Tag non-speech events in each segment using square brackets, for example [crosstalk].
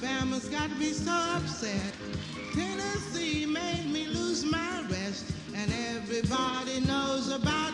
Alabama's got me so upset. Tennessee made me lose my rest, and everybody knows about.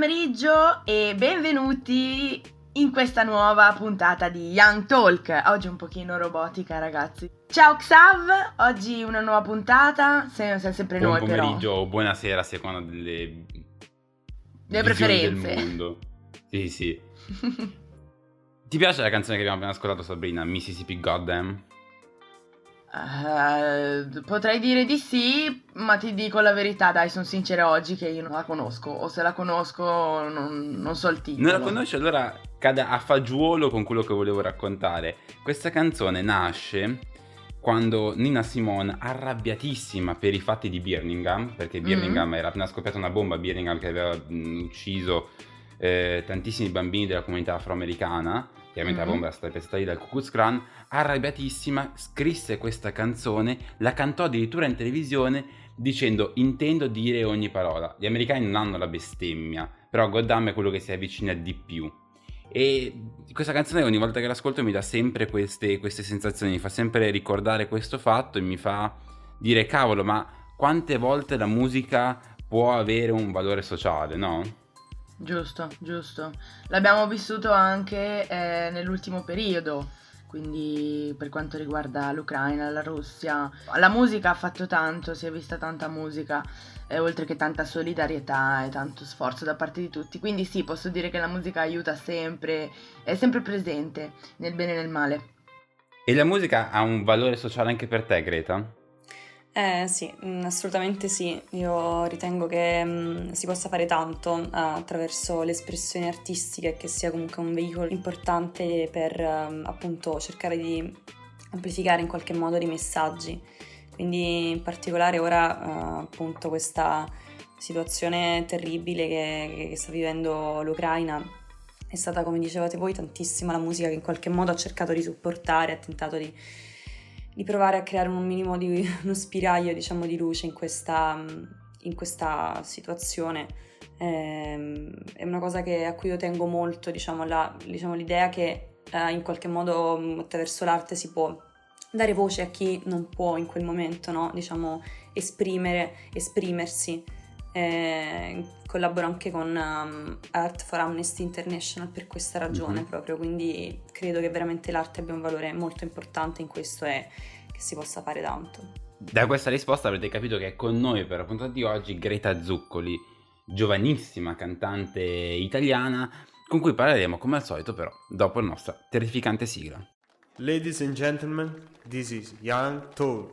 pomeriggio e benvenuti in questa nuova puntata di Young Talk. Oggi un pochino robotica, ragazzi. Ciao Xav, oggi una nuova puntata, siamo se, sempre Buon noi. Buon pomeriggio o buonasera a seconda delle... Le preferenze. Del mondo. Sì, sì. [laughs] Ti piace la canzone che abbiamo appena ascoltato Sabrina, Mississippi Goddamn? Eh, potrei dire di sì, ma ti dico la verità, dai, sono sincera oggi che io non la conosco, o se la conosco non, non so il titolo. Non la conosci? Allora cade a fagiolo con quello che volevo raccontare. Questa canzone nasce quando Nina Simone, arrabbiatissima per i fatti di Birmingham, perché Mm. Birmingham era appena scoppiata una bomba Birmingham che aveva mh, ucciso eh, tantissimi bambini della comunità afroamericana, chiaramente Mhm. la bomba era stata pestata dal Ku Klux Klan, arrabbiatissima scrisse questa canzone, la cantò addirittura in televisione dicendo intendo dire ogni parola. Gli americani non hanno la bestemmia, però Goddam è quello che si avvicina di più. E questa canzone ogni volta che l'ascolto mi dà sempre queste, queste sensazioni, mi fa sempre ricordare questo fatto e mi fa dire cavolo, ma quante volte la musica può avere un valore sociale, no? Giusto, giusto. L'abbiamo vissuto anche eh, nell'ultimo periodo, quindi per quanto riguarda l'Ucraina, la Russia. La musica ha fatto tanto, si è vista tanta musica, eh, oltre che tanta solidarietà e tanto sforzo da parte di tutti. Quindi sì, posso dire che la musica aiuta sempre, è sempre presente nel bene e nel male. E la musica ha un valore sociale anche per te, Greta? Eh sì, mm, assolutamente sì. Io ritengo che mm, si possa fare tanto eh, attraverso l'espressione artistica e che sia comunque un veicolo importante per ehm, appunto cercare di amplificare in qualche modo dei messaggi. Quindi in particolare ora eh, appunto questa situazione terribile che, che sta vivendo l'Ucraina è stata, come dicevate voi, tantissima la musica che in qualche modo ha cercato di supportare, ha tentato di di provare a creare un minimo di [laughs] uno spiraglio, diciamo, di luce in questa, in questa situazione. Ehm, è una cosa che- a cui io tengo molto, diciamo, la- diciamo, l'idea che eh, in qualche modo mh, attraverso l'arte si può dare voce a chi non può in quel momento, no? Diciamo, esprimere, esprimersi. Eh, collaboro anche con um, Art for Amnesty International per questa ragione Mhm. proprio, quindi credo che veramente l'arte abbia un valore molto importante in questo e che si possa fare tanto. Da questa risposta avrete capito che è con noi per la puntata di oggi Greta Zuccoli, giovanissima cantante italiana, con cui parleremo come al solito però dopo la nostra terrificante sigla. Ladies and gentlemen, this is Young Talk.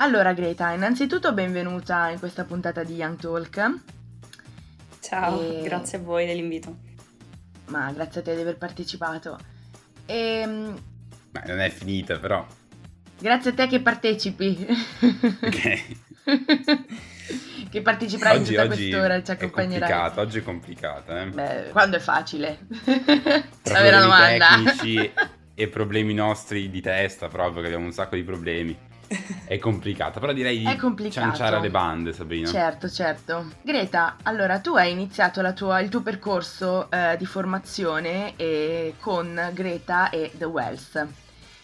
Allora Greta, innanzitutto benvenuta in questa puntata di Young Talk, Ciao, E- grazie a voi dell'invito. ma grazie a te di aver partecipato. Ehm, Ma non è finita però. grazie a te che partecipi. Ok. [laughs] che parteciperai in oggi tutta oggi quest'ora, ci è accompagnerai. complicata, oggi è complicata, eh. Beh, quando è facile? La vera problemi domanda. tecnici [laughs] e problemi nostri di testa proprio, che abbiamo un sacco di problemi. È complicata, però direi di È cianciare alle bande, Sabrina. Certo, certo. Greta, allora tu hai iniziato la tua- il tuo percorso eh, di formazione eh, con Greta e The Wells.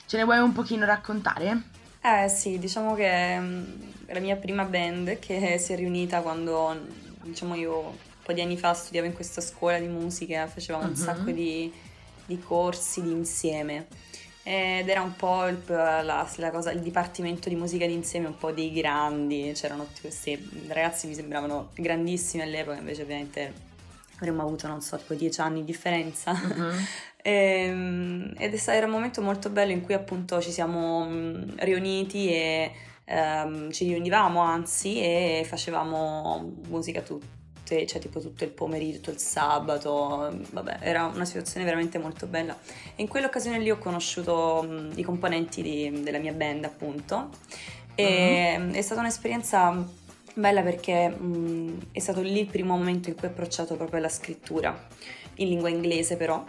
Ce ne vuoi un pochino raccontare? Eh sì, diciamo che mm, la mia prima band che si è riunita quando, diciamo io un po' di anni fa studiavo in questa scuola di musica, facevamo un Mhm. sacco di, di corsi di insieme ed era un po' il, la, la cosa, il dipartimento di musica di insieme un po' dei grandi, c'erano tutti questi ragazzi mi sembravano grandissimi all'epoca, invece ovviamente avremmo avuto, non so, tipo dieci anni di differenza. Mhm. [laughs] Ehm, ed è stato era un momento molto bello in cui appunto ci siamo riuniti e ehm, ci riunivamo anzi e facevamo musica tutte, cioè tipo tutto il pomeriggio, tutto il sabato, vabbè, era una situazione veramente molto bella. E in quell'occasione lì ho conosciuto mh, i componenti di- della mia band appunto e è stata un'esperienza bella perché mh, è stato lì il primo momento in cui ho approcciato proprio alla scrittura, in lingua inglese però.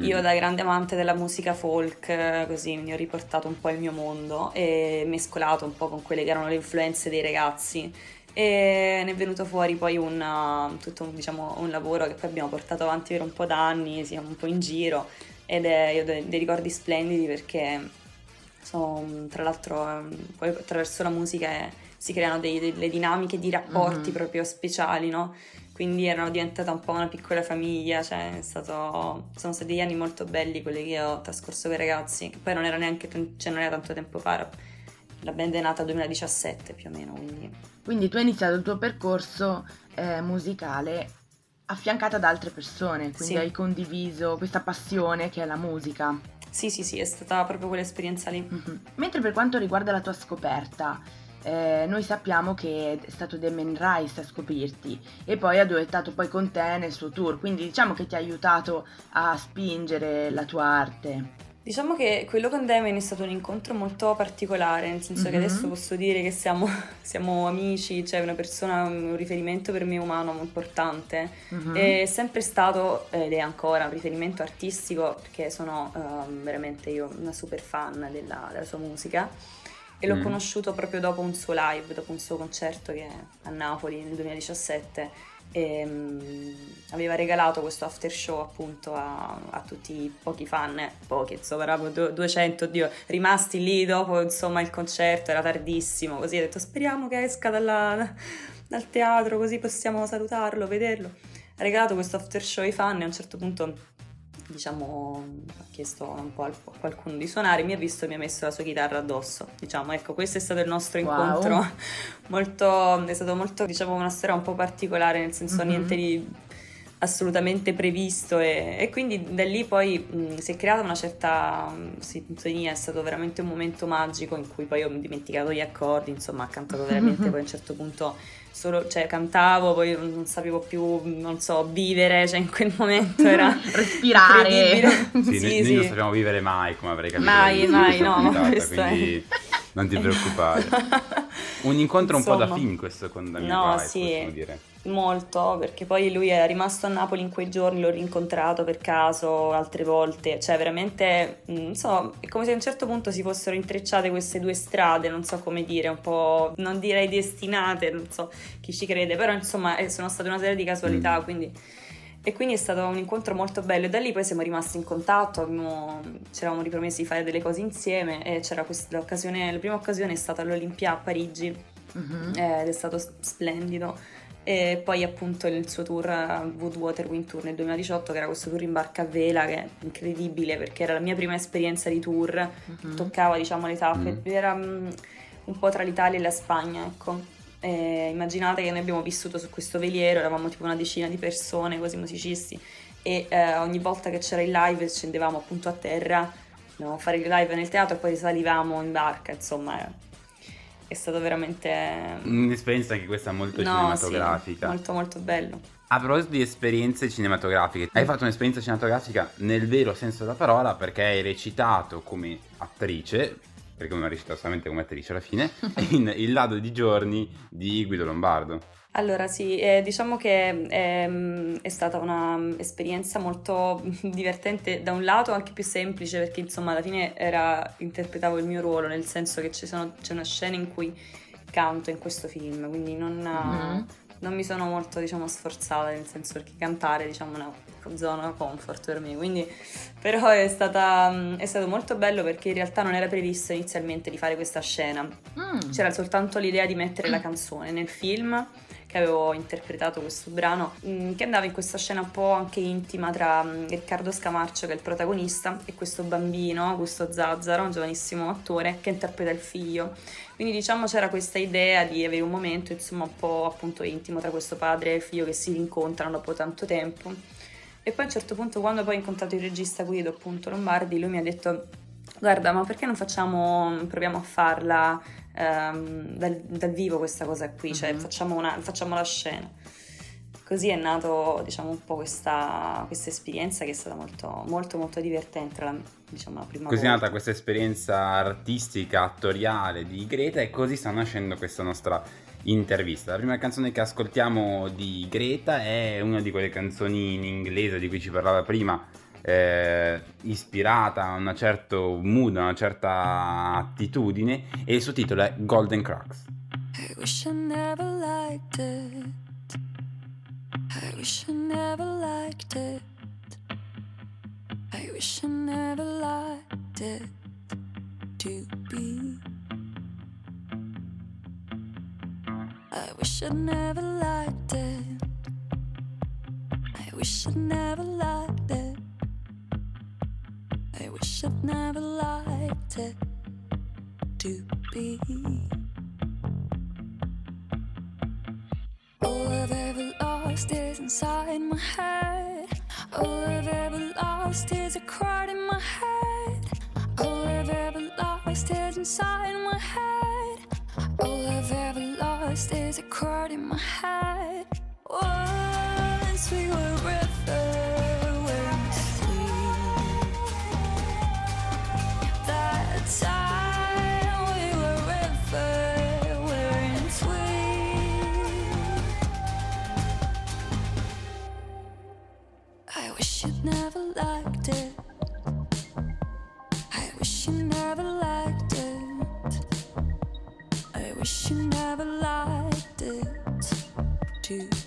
Io Mm. da grande amante della musica folk, così mi ho riportato un po' il mio mondo e mescolato un po' con quelle che erano le influenze dei ragazzi e ne è venuto fuori poi un, uh, tutto un, diciamo, un lavoro che poi abbiamo portato avanti per un po' d'anni, siamo un po' in giro ed è, io ho dei, ricordi splendidi perché sono, tra l'altro ehm, poi attraverso la musica eh, si creano dei- delle dinamiche di rapporti Mhm. proprio speciali, no? Quindi erano diventata un po' una piccola famiglia, cioè è stato, sono stati degli anni molto belli quelli che ho trascorso con i ragazzi, che poi non era neanche, cioè non era tanto tempo fa, la band è nata nel 2017 più o meno, quindi Quindi tu hai iniziato il tuo percorso eh, musicale affiancata da altre persone, quindi Sì. hai condiviso questa passione che è la musica. sì sì sì, è stata proprio quell'esperienza lì. Mhm. Mentre per quanto riguarda la tua scoperta, eh, noi sappiamo che è stato Damien Rice a scoprirti e poi ha duettato poi con te nel suo tour, quindi diciamo che ti ha aiutato a spingere la tua arte. Diciamo che quello con Damien è stato un incontro molto particolare, nel senso che Mhm. adesso posso dire che siamo, [laughs] siamo amici, cioè una persona, un riferimento per me umano importante. Mhm. È sempre stato ed è ancora un riferimento artistico perché sono ehm, veramente io una super fan della, della sua musica e l'ho Mm. conosciuto proprio dopo un suo live, dopo un suo concerto che a Napoli nel 2017 e, mm, aveva regalato questo after show appunto a, a tutti i pochi fan, eh, pochi insomma eravamo du- 200, oddio, rimasti lì dopo insomma il concerto, era tardissimo, così ho detto speriamo che esca dalla- dal teatro così possiamo salutarlo, vederlo. Ha regalato questo after show ai fan e a un certo punto diciamo ha chiesto un po' a qualcuno di suonare mi ha visto e mi ha messo la sua chitarra addosso diciamo ecco questo è stato il nostro Wow. incontro [laughs] molto è stato molto diciamo una storia un po' particolare nel senso Mhm. niente di assolutamente previsto e, e quindi da lì poi mh, si è creata una certa mh, sintonia, è stato veramente un momento magico in cui poi ho dimenticato gli accordi, insomma ha cantato veramente [laughs] poi a un certo punto solo, cioè cantavo, poi non sapevo più, non so, vivere, cioè in quel momento era [laughs] respirare. Sì, Sì, noi, noi sì. non sappiamo vivere mai, come avrei capito. Mai, mai, no, è- quindi non ti preoccupare. [laughs] Un incontro un po' da Insomma. film questo con Damien No, Rice, sì. possiamo dire. Molto, perché poi lui è rimasto a Napoli in quei giorni, l'ho rincontrato per caso altre volte, cioè veramente, mm, non so, è come se a un certo punto si fossero intrecciate queste due strade, non so come dire, un po', non direi destinate, non so chi ci crede, però insomma eh, sono state una serie di casualità, Mm. quindi... E quindi è stato un incontro molto bello e da lì poi siamo rimasti in contatto, abbiamo- ci eravamo ripromessi di fare delle cose insieme e c'era questa occasione, la prima occasione è stata all'Olimpia a Parigi Mhm. eh, ed è stato splendido. E poi appunto il suo tour eh, Woodwater Wind Tour nel 2018, che era questo tour in barca a vela, che è incredibile perché era la mia prima esperienza di tour, Mhm. toccava diciamo le tappe, Mm. era mm, un po' tra l'Italia e la Spagna, ecco. E immaginate che noi abbiamo vissuto su questo veliero, eravamo tipo una decina di persone, così musicisti, e eh, ogni volta che c'era il live scendevamo appunto a terra, dovevamo fare il live nel teatro e poi risalivamo in barca, insomma, è, è stato veramente... Un'esperienza anche questa molto No, cinematografica. sì, molto molto bello. A proposito di esperienze cinematografiche, hai fatto un'esperienza cinematografica nel vero senso della parola perché hai recitato come attrice, perché non hai recitato solamente come attrice alla fine, [laughs] in Il Lado di Giorni di Guido Lombardo. Allora sì, eh, diciamo che ehm, è stata un'esperienza molto [laughs] divertente, da un lato anche più semplice perché insomma alla fine era, interpretavo il mio ruolo, nel senso che ci sono- c'è una scena in cui canto in questo film, quindi non, Mhm. non mi sono molto diciamo sforzata, nel senso perché cantare diciamo è una zona comfort per me, quindi però è, stata, è stato molto bello perché in realtà non era previsto inizialmente di fare questa scena, Mm. c'era soltanto l'idea di mettere la canzone nel film che avevo interpretato questo brano mm, che andava in questa scena un po' anche intima tra mm, Riccardo Scamarcio che è il protagonista e questo bambino, Augusto Zazzaro, un giovanissimo attore che interpreta il figlio. Quindi diciamo c'era questa idea di avere un momento insomma un po' appunto intimo tra questo padre e figlio che si rincontrano dopo tanto tempo. E poi a un certo punto quando poi ho incontrato il regista Guido appunto Lombardi, lui mi ha detto guarda ma perché non facciamo, proviamo a farla ehm, dal, dal vivo questa cosa qui, cioè Mhm. facciamo, una, facciamo la scena. Così è nato diciamo un po' questa, questa esperienza che è stata molto molto molto divertente, la, diciamo la prima Così è volta. nata questa esperienza artistica, attoriale di Greta e così sta nascendo questa nostra intervista. La prima canzone che ascoltiamo di Greta è una di quelle canzoni in inglese di cui ci parlava prima, eh, ispirata a un certo mood, a una certa attitudine e il suo titolo è Golden Crux. I wish I never liked it. I wish I never liked it. I wish I never liked it to be. I wish I'd never liked it. I wish I'd never liked it. I wish I'd never liked it to be. All I've ever lost is inside my head. All I've ever lost is a crowd in my head. All I've ever lost is inside my head. All I've ever lost is a chord in my head. Once we were river, were sweet. That time we were sweet. I wish you'd never liked it. To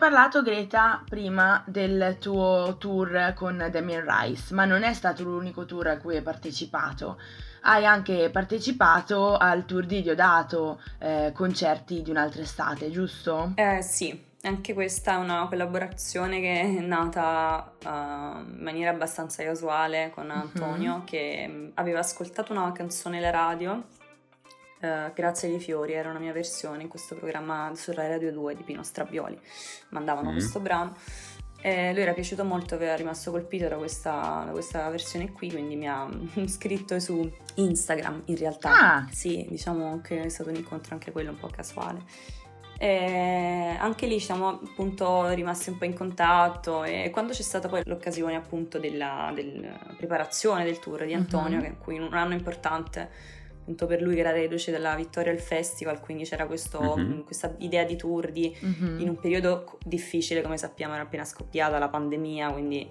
parlato Greta prima del tuo tour con Damien Rice, ma non è stato l'unico tour a cui hai partecipato. Hai anche partecipato al tour di Diodato, eh, concerti di un'altra estate, giusto? Eh sì, anche questa è una collaborazione che è nata eh, in maniera abbastanza casuale con Antonio che mh, aveva ascoltato una canzone alla radio, eh, Grazie dei fiori, era una mia versione in questo programma su Rai Radio 2 di Pino Strabioli, mandavano Mm. questo brano. E lui era piaciuto molto, era rimasto colpito da questa, da questa versione qui, quindi mi ha [laughs] scritto su Instagram in realtà. Ah. Sì, diciamo che è stato un incontro anche quello un po' casuale. E anche lì siamo appunto rimasti un po' in contatto e quando c'è stata poi l'occasione appunto della, della preparazione del tour di Antonio, Mhm. che in un anno importante appunto per lui che era reduce dalla vittoria al festival, quindi c'era questo- Mhm. questa idea di tour di Mhm. in un periodo difficile, come sappiamo, era appena scoppiata la pandemia, quindi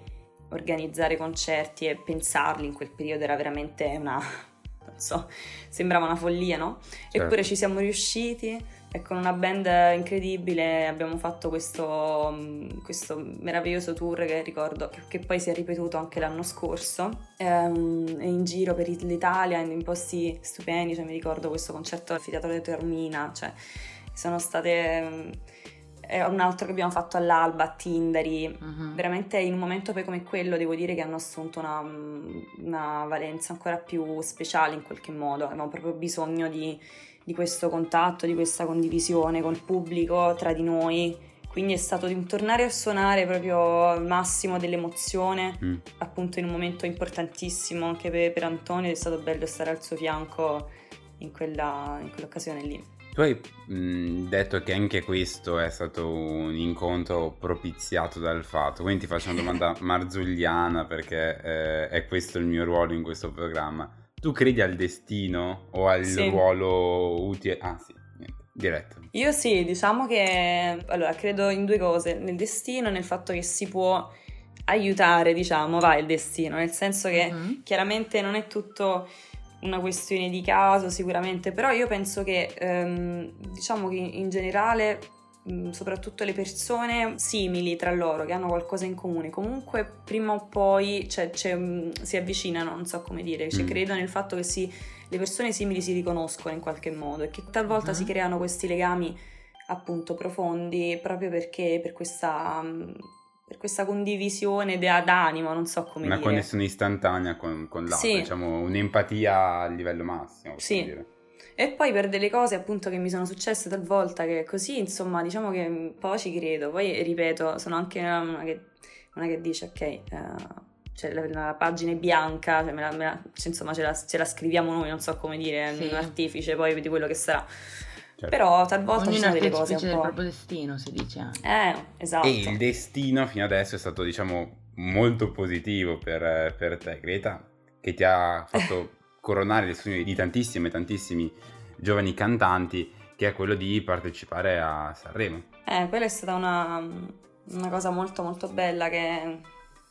organizzare concerti e pensarli in quel periodo era veramente una, [laughs] non so, sembrava una follia, no? Certo. Eppure ci siamo riusciti e con una band incredibile abbiamo fatto questo, mh, questo meraviglioso tour che ricordo che, che poi si è ripetuto anche l'anno scorso ehm, in giro per l'Italia in, in posti stupendi, cioè mi ricordo questo concerto al Fidato di Termina, cioè sono state... è un altro che abbiamo fatto all'alba a Tindari, Mhm. veramente in un momento poi come quello devo dire che hanno assunto una, una valenza ancora più speciale in qualche modo, avevamo proprio bisogno di, di questo contatto, di questa condivisione col pubblico tra di noi, quindi è stato di un tornare a suonare proprio al massimo dell'emozione, Mm. appunto in un momento importantissimo anche per, per Antonio, è stato bello stare al suo fianco in, quella, in quell'occasione lì. Tu hai mh, detto che anche questo è stato un incontro propiziato dal fatto, quindi ti faccio una domanda [laughs] marzulliana perché eh, è questo il mio ruolo in questo programma. Tu credi al destino o al Sì. ruolo utile? Ah sì, niente, diretto. Io sì, diciamo che allora credo in due cose, nel destino e nel fatto che si può aiutare, diciamo, va il destino, nel senso che Mhm. chiaramente non è tutto una questione di caso sicuramente, però io penso che ehm, diciamo che in generale soprattutto le persone simili tra loro che hanno qualcosa in comune comunque prima o poi cioè, mh, si avvicinano, non so come dire, cioè, Mm. credo nel fatto che si- le persone simili si riconoscono in qualche modo e che talvolta Mhm. si creano questi legami appunto profondi proprio perché per questa, mh, per questa condivisione da- d'animo, non so come Una dire. connessione istantanea con, con l'altro, Sì. diciamo un'empatia a livello massimo. Sì. dire. E poi per delle cose appunto che mi sono successe talvolta che così, insomma, diciamo che un po' ci credo. Poi ripeto, sono anche una, una che, una che dice, ok, eh, cioè la, la pagina è bianca, cioè me la- me la- cioè, insomma ce la, ce la scriviamo noi, non so come dire, Sì. un artifice poi di quello che sarà. Certo. Però talvolta ci Ognuno sono delle cose un po'... proprio destino, si dice anche. Eh, esatto. E il destino fino adesso è stato, diciamo, molto positivo per, per te, Greta, che ti ha fatto coronare il sogno di tantissimi e tantissimi giovani cantanti, che è quello di partecipare a Sanremo. Eh, quella è stata una, una cosa molto molto bella che,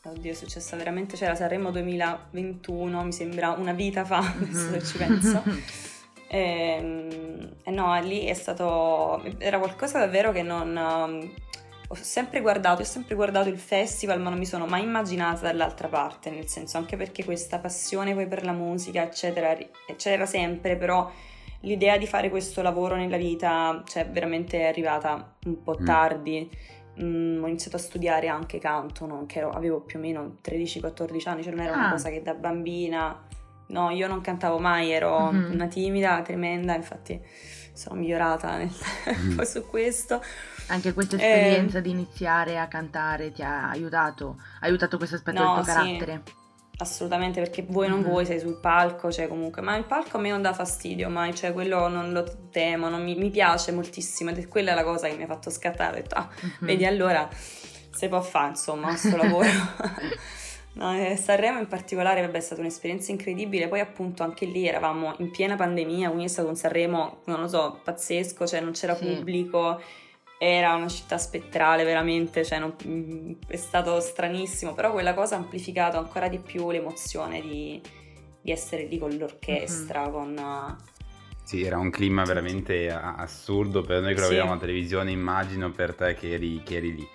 oddio, è successa veramente, c'era Sanremo 2021, mi sembra una vita fa, [laughs] adesso che ci penso. [laughs] E, e no, lì è stato, era qualcosa davvero che non... ho sempre guardato, ho sempre guardato il festival, ma non mi sono mai immaginata dall'altra parte, nel senso anche perché questa passione poi per la musica, eccetera, c'era sempre, però l'idea di fare questo lavoro nella vita, cioè veramente è arrivata un po' Mm. tardi. Mm, ho iniziato a studiare anche canto, no? che ero- avevo più o meno 13-14 anni, cioè non era una Ah. cosa che da bambina... No, io non cantavo mai, ero Mhm. una timida, tremenda, infatti sono migliorata nel tempo [laughs] su questo. Anche questa Eh, esperienza di iniziare a cantare ti ha aiutato, ha aiutato questo aspetto No, del tuo sì. carattere. Assolutamente, perché vuoi non Mhm. vuoi, sei sul palco, cioè comunque, ma il palco a me non dà fastidio mai, cioè quello non lo temo, non mi, mi piace moltissimo ed è quella la cosa che mi ha fatto scattare, ho detto, ah, Mhm. vedi allora si può fare insomma questo lavoro. [laughs] No, e Sanremo in particolare vabbè, è stata un'esperienza incredibile, poi appunto anche lì eravamo in piena pandemia, quindi è stato un Sanremo, non lo so, pazzesco, cioè non c'era Sì. pubblico, era una città spettrale veramente, cioè non- è stato stranissimo, però quella cosa ha amplificato ancora di più l'emozione di, di essere lì con l'orchestra, con... uh, Sì, era un clima veramente assurdo per noi che lo Sì. vediamo alla televisione, immagino per te che eri, che eri lì.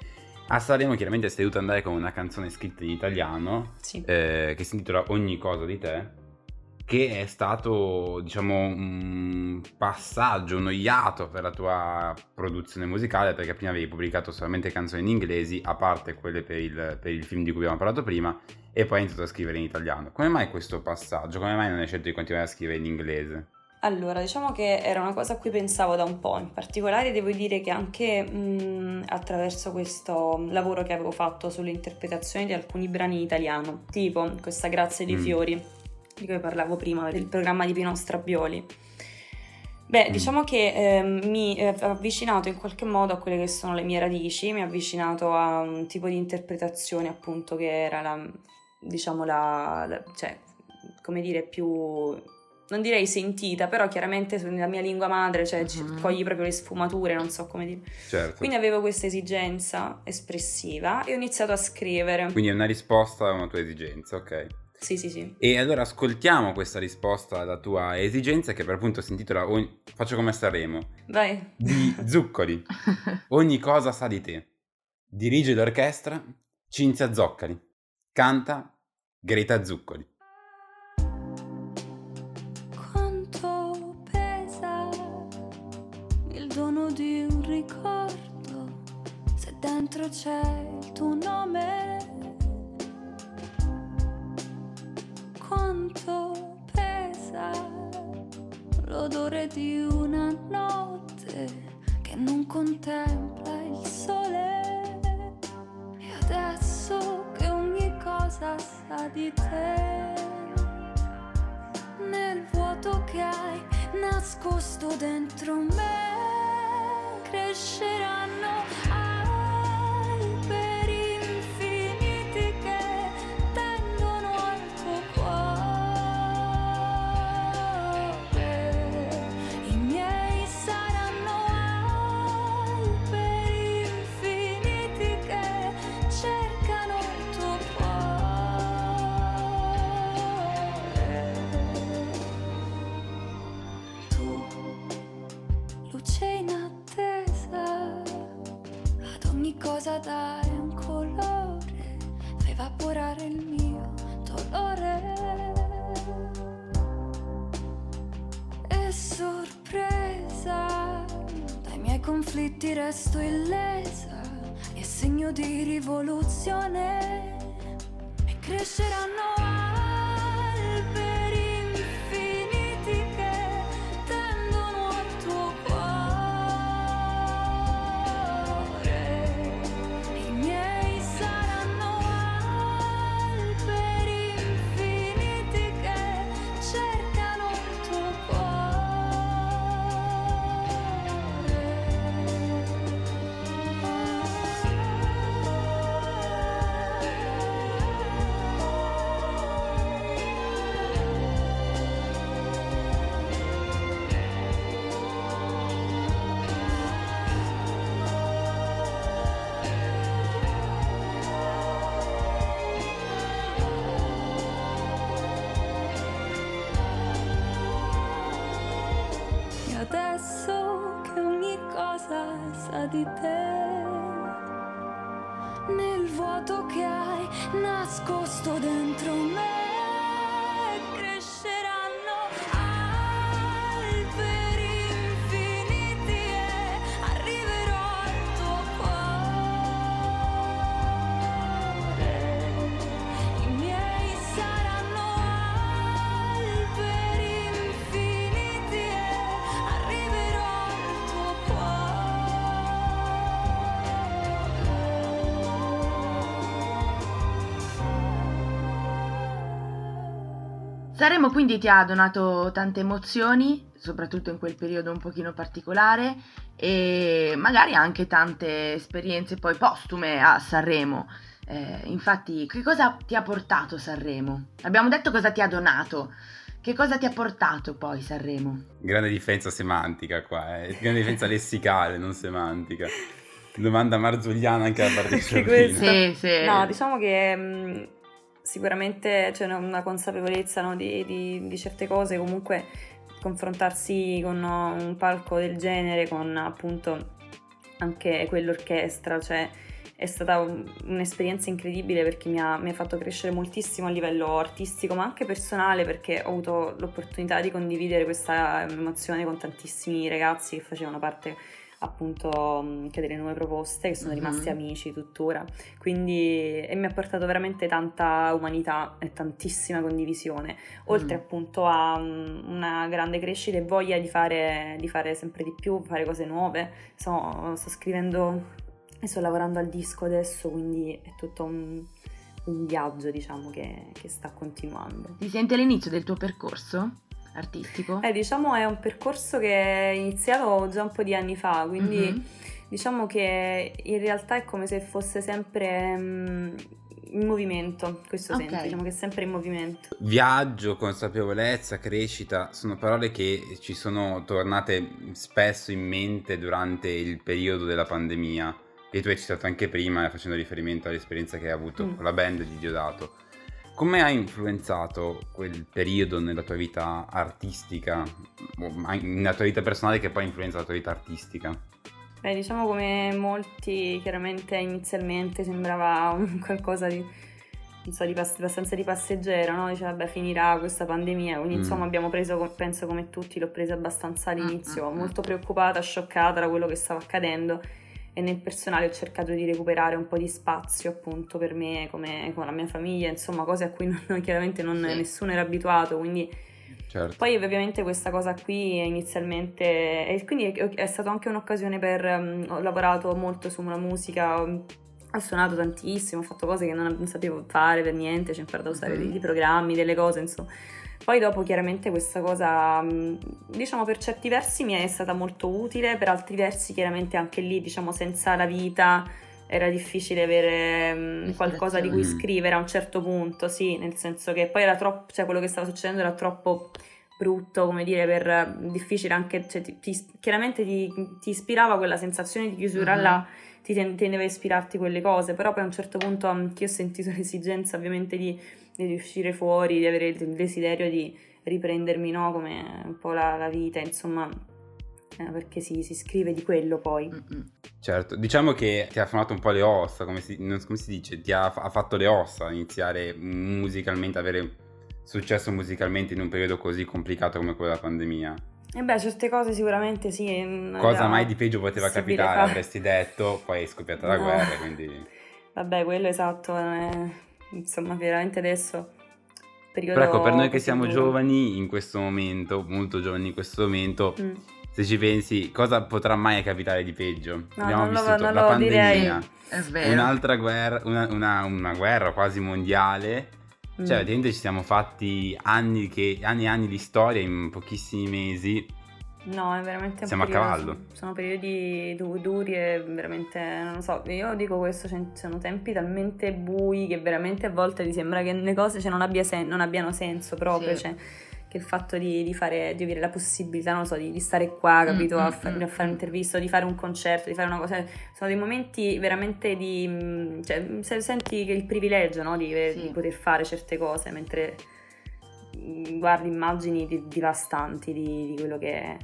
A Sanremo chiaramente sei dovuto andare con una canzone scritta in italiano, sì. eh, che si intitola Ogni cosa di te, che è stato, diciamo, un passaggio, un iato per la tua produzione musicale, perché prima avevi pubblicato solamente canzoni in inglesi, a parte quelle per il, per il film di cui abbiamo parlato prima, e poi hai iniziato a scrivere in italiano. Come mai questo passaggio? Come mai non hai scelto di continuare a scrivere in inglese? Allora, diciamo che era una cosa a cui pensavo da un po', in particolare devo dire che anche mh, attraverso questo lavoro che avevo fatto sull'interpretazione di alcuni brani in italiano, tipo questa Grazie dei Mm. fiori, di cui parlavo prima, del programma di Pino Strabioli. Beh, Mm. diciamo che ehm, mi eh, ha avvicinato in qualche modo a quelle che sono le mie radici, mi ha avvicinato a un tipo di interpretazione appunto che era la, diciamo la, la- cioè, come dire, più, non direi sentita, però chiaramente nella mia lingua madre, cioè ci- Mhm. cogli proprio le sfumature, non so come dire. Certo. Quindi avevo questa esigenza espressiva e ho iniziato a scrivere. Quindi è una risposta a una tua esigenza, ok. Sì, sì, sì. E allora ascoltiamo questa risposta alla tua esigenza che per appunto si intitola Ogni- Faccio come Sanremo Vai. di Zuccoli. [laughs] Ogni cosa sa di te. Dirige l'orchestra Cinzia Zoccali. Canta Greta Zuccoli. Quanto pesa il dono di un ricordo se dentro c'è il tuo nome? Quanto pesa l'odore di una notte che non contempla il sole? E adesso che ogni cosa sa di te nel vuoto che hai nascosto dentro me cresceranno conflitti resto illesa, e segno di rivoluzione, e cresceranno nascosto Sanremo quindi ti ha donato tante emozioni, soprattutto in quel periodo un pochino particolare, e magari anche tante esperienze poi postume a Sanremo. Eh, infatti, che cosa ti ha portato Sanremo? Abbiamo detto cosa ti ha donato. Che cosa ti ha portato poi Sanremo? Grande differenza semantica qua, eh. grande differenza lessicale, non semantica. Domanda marzulliana anche da parte di. Sì, sì. No, diciamo che mh, sicuramente c'è una, consapevolezza no, di, di- di certe cose, comunque confrontarsi con un palco del genere, con appunto anche quell'orchestra, cioè è stata un- un'esperienza incredibile perché mi ha, mi ha fatto crescere moltissimo a livello artistico, ma anche personale perché ho avuto l'opportunità di condividere questa emozione con tantissimi ragazzi che facevano parte appunto mh, anche delle nuove proposte che sono Mhm. rimasti amici tuttora quindi e mi ha portato veramente tanta umanità e tantissima condivisione oltre Mm. appunto a mm, una grande crescita e voglia di fare, di fare sempre di più fare cose nuove sto, sto scrivendo e sto lavorando al disco adesso quindi è tutto un, un viaggio diciamo che, che sta continuando Ti senti all'inizio del tuo percorso artistico? eh, diciamo è un percorso che è iniziato già un po' di anni fa quindi Mhm. Diciamo che in realtà è come se fosse sempre mm, in movimento, questo Ok. senso, diciamo che è sempre in movimento. Viaggio, consapevolezza, crescita sono parole che ci sono tornate spesso in mente durante il periodo della pandemia e tu hai citato anche prima facendo riferimento all'esperienza che hai avuto Mm. con la band di Diodato. Come ha influenzato quel periodo nella tua vita artistica, nella tua vita personale che poi influenza la tua vita artistica? Beh, diciamo come molti, chiaramente inizialmente sembrava un [laughs] qualcosa di, non so, di pass- abbastanza di passeggero, no? Diceva, vabbè, finirà questa pandemia, quindi Mm. insomma abbiamo preso, penso come tutti, l'ho presa abbastanza all'inizio, Mm, mm, mm. molto preoccupata, scioccata da quello che stava accadendo e nel personale ho cercato di recuperare un po' di spazio appunto per me, come con la mia famiglia, insomma cose a cui [laughs] non- chiaramente non, Sì. nessuno era abituato, quindi Certo. poi ovviamente questa cosa qui inizialmente, e quindi è, è stata anche un'occasione per, um, ho lavorato molto su una musica, ho suonato tantissimo, ho fatto cose che non, non sapevo fare per niente, ho imparato a usare Mhm. dei, dei programmi, delle cose, insomma. Poi dopo chiaramente questa cosa, mh, diciamo per certi versi mi è stata molto utile, per altri versi chiaramente anche lì, diciamo senza la vita era difficile avere mh, qualcosa di cui Ispirazione. scrivere a un certo punto, sì, nel senso che poi era troppo, cioè quello che stava succedendo era troppo brutto, come dire, per difficile anche, cioè, ti- ti- chiaramente ti, ti ispirava quella sensazione di chiusura Mhm. là, ti ten- tendeva a ispirarti quelle cose, però poi a un certo punto anch'io ho sentito [laughs] l'esigenza ovviamente di, di uscire fuori, di avere il, desiderio di riprendermi, no, come un po' la, la vita, insomma, eh, perché si, si scrive di quello poi. Mm-mm. Certo, diciamo che ti ha formato un po' le ossa, come si, non- come si dice, ti ha, ha fatto le ossa iniziare musicalmente, avere successo musicalmente in un periodo così complicato come quello della pandemia. E beh, certe cose sicuramente sì. mm, Cosa mai di peggio poteva capitare, fare. [laughs] avresti detto, poi è scoppiata la No. guerra, quindi... Vabbè, quello esatto, eh, insomma, veramente adesso... Periodo Però ecco, per noi che siamo duro. giovani in questo momento, molto giovani in questo momento, Mm. se ci pensi, cosa potrà mai capitare di peggio? No, Abbiamo lo- vissuto non la lo pandemia, un'altra guerra, una, una- una guerra quasi mondiale. Mm. Cioè, praticamente ci siamo fatti anni, che, anni e anni di storia in pochissimi mesi. No, è veramente un Siamo a periodo- cavallo. Sono, periodi du- duri e veramente, non lo so, io dico questo, cioè, sono tempi talmente bui che veramente a volte ti sembra che le cose cioè, non, abbia sen- non abbiano senso proprio, Sì. cioè, che il fatto di, di fare, di avere la possibilità, non lo so, di, di stare qua, capito, Mm, a, mm, fa- mm, a fare un'intervista, di fare un concerto, di fare una cosa, sono dei momenti veramente di, cioè, se- senti che il privilegio, no, di, Sì. di poter fare certe cose, mentre mm, guardi immagini di- devastanti di, di quello che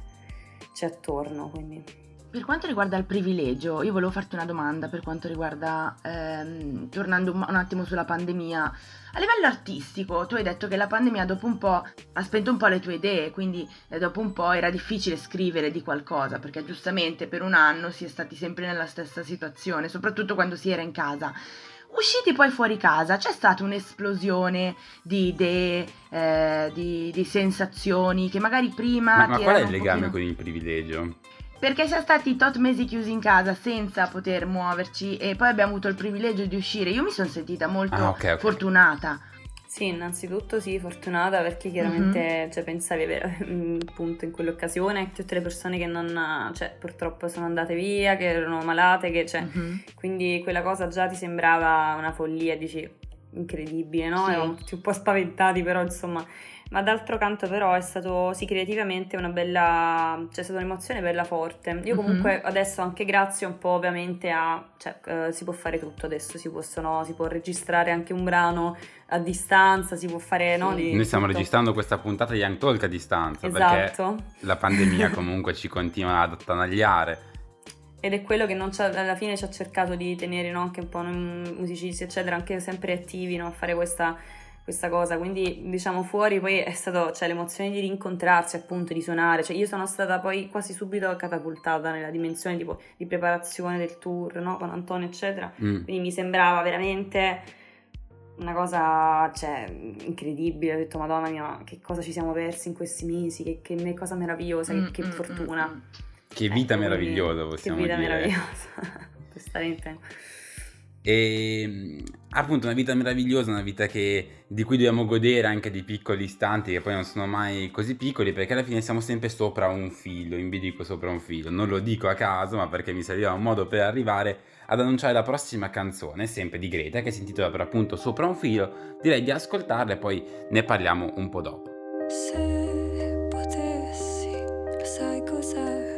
c'è attorno, quindi... Per quanto riguarda il privilegio, io volevo farti una domanda per quanto riguarda, ehm, tornando un, attimo sulla pandemia, a livello artistico, tu hai detto che la pandemia dopo un po' ha spento un po' le tue idee, quindi eh, dopo un po' era difficile scrivere di qualcosa, perché giustamente per un anno si è stati sempre nella stessa situazione, soprattutto quando si era in casa. Usciti poi fuori casa, c'è stata un'esplosione di idee, eh, di, di sensazioni che magari prima... Ma, ma qual è il legame pochino- con il privilegio? perché siamo stati tot mesi chiusi in casa senza poter muoverci e poi abbiamo avuto il privilegio di uscire. Io mi sono sentita molto Ah, ok, ok. fortunata. Sì, innanzitutto sì, fortunata perché chiaramente Mhm. cioè, pensavi avere [laughs] appunto in quell'occasione tutte le persone che non, cioè purtroppo sono andate via, che erano malate, che cioè, Mhm. quindi quella cosa già ti sembrava una follia, dici incredibile, no? Sì. Eravamo tutti un po' spaventati, però insomma, ma d'altro canto però è stato sì creativamente una bella, cioè è stata un'emozione bella forte. Io Mhm. comunque adesso anche grazie un po' ovviamente a, cioè eh, si può fare tutto adesso, si possono, si può registrare anche un brano a distanza, si può fare, no? Sì. di Noi stiamo tutto. registrando questa puntata di Young Talk a distanza perché Esatto. la pandemia [laughs] comunque ci continua ad attanagliare. Ed è quello che alla fine ci ha cercato di tenere no, anche un po' noi musicisti, eccetera, anche sempre attivi no, a fare questa, questa cosa. Quindi, diciamo, fuori poi è stato cioè, l'emozione di rincontrarsi, appunto, di suonare. Cioè, io sono stata poi quasi subito catapultata nella dimensione tipo di preparazione del tour, no, con Antonio, eccetera. Mm. Quindi mi sembrava veramente una cosa cioè, incredibile. Ho detto, Madonna mia, ma che cosa ci siamo persi in questi mesi, che, che cosa meravigliosa, che, che Mm, mm, fortuna. mm, mm. Che vita Ecco, meravigliosa possiamo Che vita dire. meravigliosa. per stare in tempo. E appunto una vita meravigliosa, una vita che- di cui dobbiamo godere anche di piccoli istanti che poi non sono mai così piccoli perché alla fine siamo sempre sopra un filo, in bilico sopra un filo. Non lo dico a caso ma perché mi serviva un modo per arrivare ad annunciare la prossima canzone, sempre di Greta, che si intitola per appunto Sopra un filo. Direi di ascoltarla e poi ne parliamo un po' dopo. Se potessi, sai cosa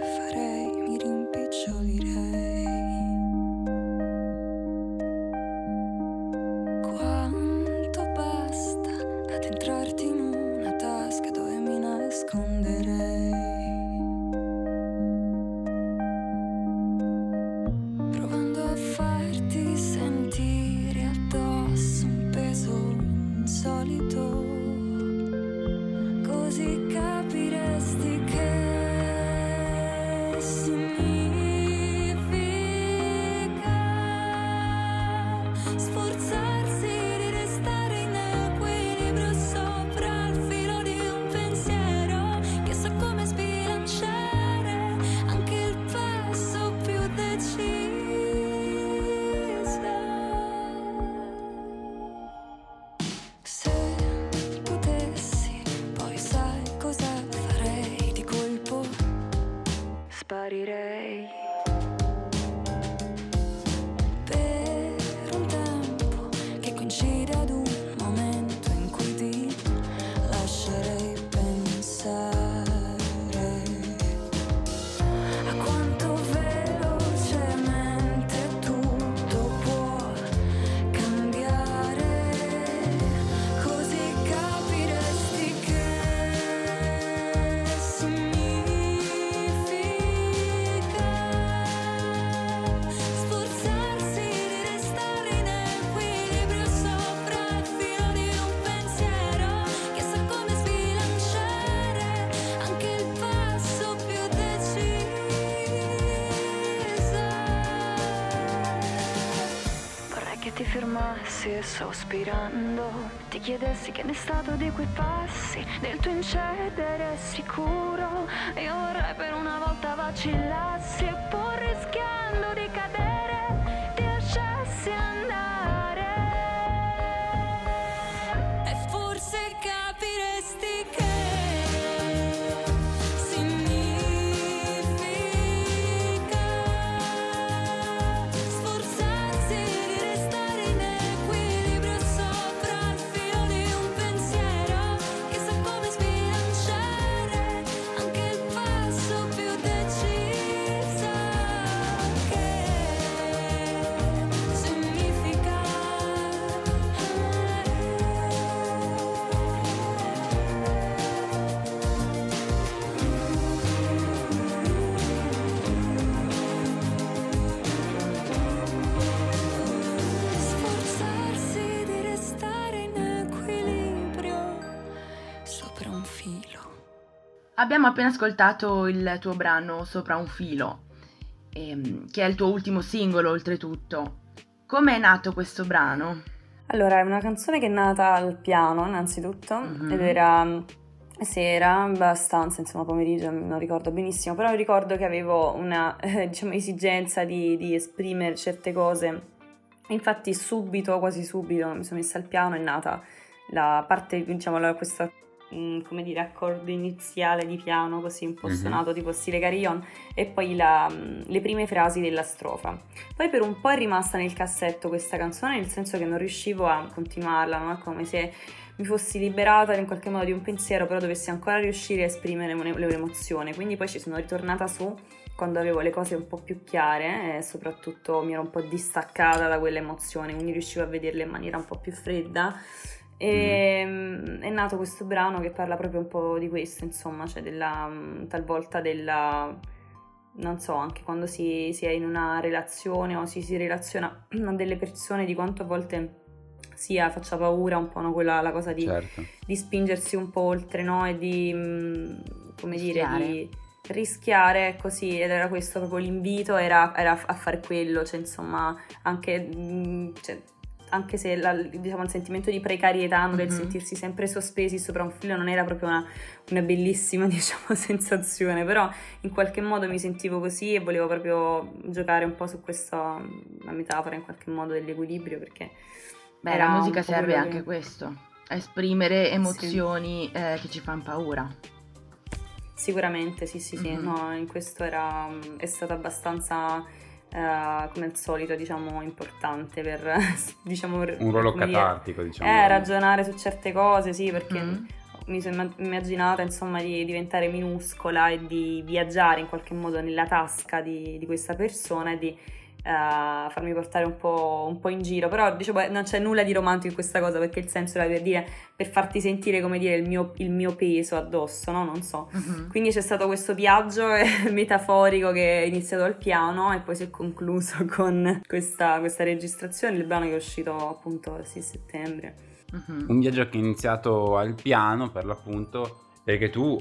fermassi sospirando, ti chiedessi che ne è stato di quei passi, del tuo incedere sicuro, io vorrei per una volta vacillassi e pur rischiando di cadere, Abbiamo appena ascoltato il tuo brano Sopra un filo, ehm, che è il tuo ultimo singolo oltretutto. Come è nato questo brano? Allora, è una canzone che è nata al piano, innanzitutto, Mhm. ed era mm, sera, abbastanza, insomma, pomeriggio, non ricordo benissimo, però ricordo che avevo una, eh, [laughs] diciamo, esigenza di, di esprimere certe cose. Infatti subito, quasi subito, mi sono messa al piano, è nata la parte, diciamo, la- questa, mm, come dire, accordo iniziale di piano, così un po' Mhm. suonato, tipo stile carillon, e poi la, mm, le prime frasi della strofa. Poi per un po' è rimasta nel cassetto questa canzone, nel senso che non riuscivo a continuarla, no? Come se mi fossi liberata in qualche modo di un pensiero, però dovessi ancora riuscire a esprimere l'emozione. Quindi poi ci sono ritornata su quando avevo le cose un po' più chiare e soprattutto mi ero un po' distaccata da quell'emozione, quindi riuscivo a vederle in maniera un po' più fredda. E mm, è nato questo brano che parla proprio un po' di questo, insomma, cioè della, mm, talvolta della, non so, anche quando si, si è in una relazione o si, si relaziona [clears throat] a delle persone, di quanto a volte sia faccia paura un po' no, quella, la cosa di, Certo. di spingersi un po' oltre, no? E di, mm, come dire, Rischiare. di rischiare così, ed era questo proprio l'invito, era, era a fare quello, cioè insomma, anche, mm, cioè, anche se la- diciamo, il sentimento di precarietà, no, del Mhm. sentirsi sempre sospesi sopra un filo non era proprio una, una bellissima, [laughs] diciamo, sensazione, però in qualche modo mi sentivo così e volevo proprio giocare un po' su questa metafora in qualche modo dell'equilibrio perché Beh, la musica serve anche che- questo, a esprimere emozioni eh, che ci fanno paura. Sicuramente, sì, sì, sì, Mhm. no, in questo era, è stato abbastanza, eh, come al solito, diciamo, importante per, [laughs] diciamo, Un ruolo come dire, catartico, diciamo. Eh, ragionare su certe cose, sì, perché Mhm. mi sono imma- immaginata, insomma, di diventare minuscola e di viaggiare in qualche modo nella tasca di, di questa persona e di eh, farmi portare un po', un po' in giro. Però, dicevo, beh, non c'è nulla di romantico in questa cosa, perché il senso era per dire, per farti sentire, come dire, il mio, il mio peso addosso, no? Non so. Mhm. Quindi c'è stato questo viaggio eh, [laughs] metaforico che è iniziato al piano e poi si è concluso [laughs] con questa, questa registrazione, il brano che è uscito appunto il 6 settembre. Mhm. Un viaggio che è iniziato al piano, per l'appunto, perché tu,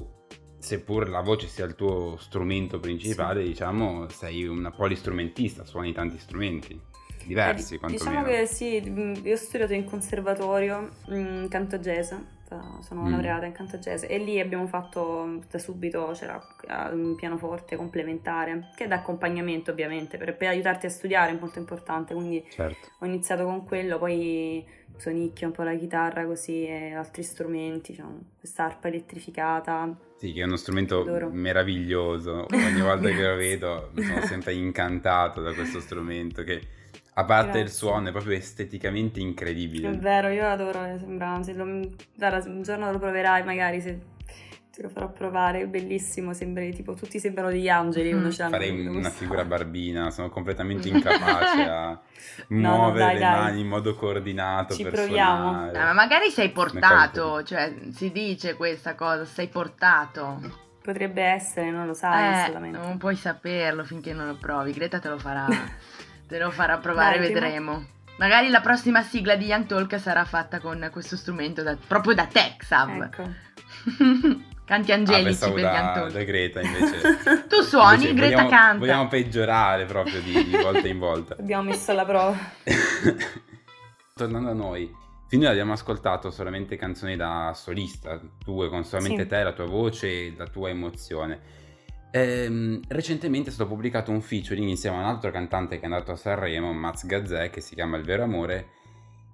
seppur la voce sia il tuo strumento principale, diciamo, sei una polistrumentista, suoni tanti strumenti, diversi Eh, quantomeno. Diciamo che sì, io ho studiato in conservatorio mh, canto jazz, sono Mm. laureata in canto jazz e lì abbiamo fatto da subito c'era eh, un pianoforte complementare che è d'accompagnamento ovviamente per, per aiutarti a studiare è molto importante, quindi Certo. ho iniziato con quello, poi sonicchio un po' la chitarra così e altri strumenti, diciamo, questa arpa elettrificata. Sì, che è uno strumento Adoro. meraviglioso. [laughs] Ogni volta che lo vedo sono sempre incantato da questo strumento che, a parte il Grazie. suono, è proprio esteticamente È incredibile. vero, io adoro, eh, sembra, se lo, guarda, un giorno lo proverai magari se te lo farò provare, è bellissimo, sembri, tipo tutti sembrano degli angeli Mhm. quando ce l'hanno Farei una figura barbina, sono completamente [laughs] incapace a no, muovere dai, le dai. mani in modo coordinato Ci per proviamo. suonare. Eh, ma magari sei portato, cioè si dice questa cosa, sei portato. Potrebbe essere, non lo sai Eh, assolutamente. non puoi saperlo finché non lo provi. Greta te lo farà, [laughs] te lo farà provare, Dai, prima- vedremo. Magari la prossima sigla di Young Talk sarà fatta con questo strumento da- proprio da te, Xav. Ecco. [laughs] Canti Ah, angelici pensavo per da, Talk. da Greta invece. [laughs] Tu suoni, Invece Greta vogliamo, canta. Vogliamo peggiorare proprio di, di volta in volta. Abbiamo messo alla prova. [laughs] Tornando a noi, finora abbiamo ascoltato solamente canzoni da solista, tue, con solamente Sì. te, la tua voce e la tua emozione. Ehm, recentemente è stato pubblicato un featuring insieme a un altro cantante che è andato a Sanremo, Maz Gazzè, che si chiama Il Vero Amore,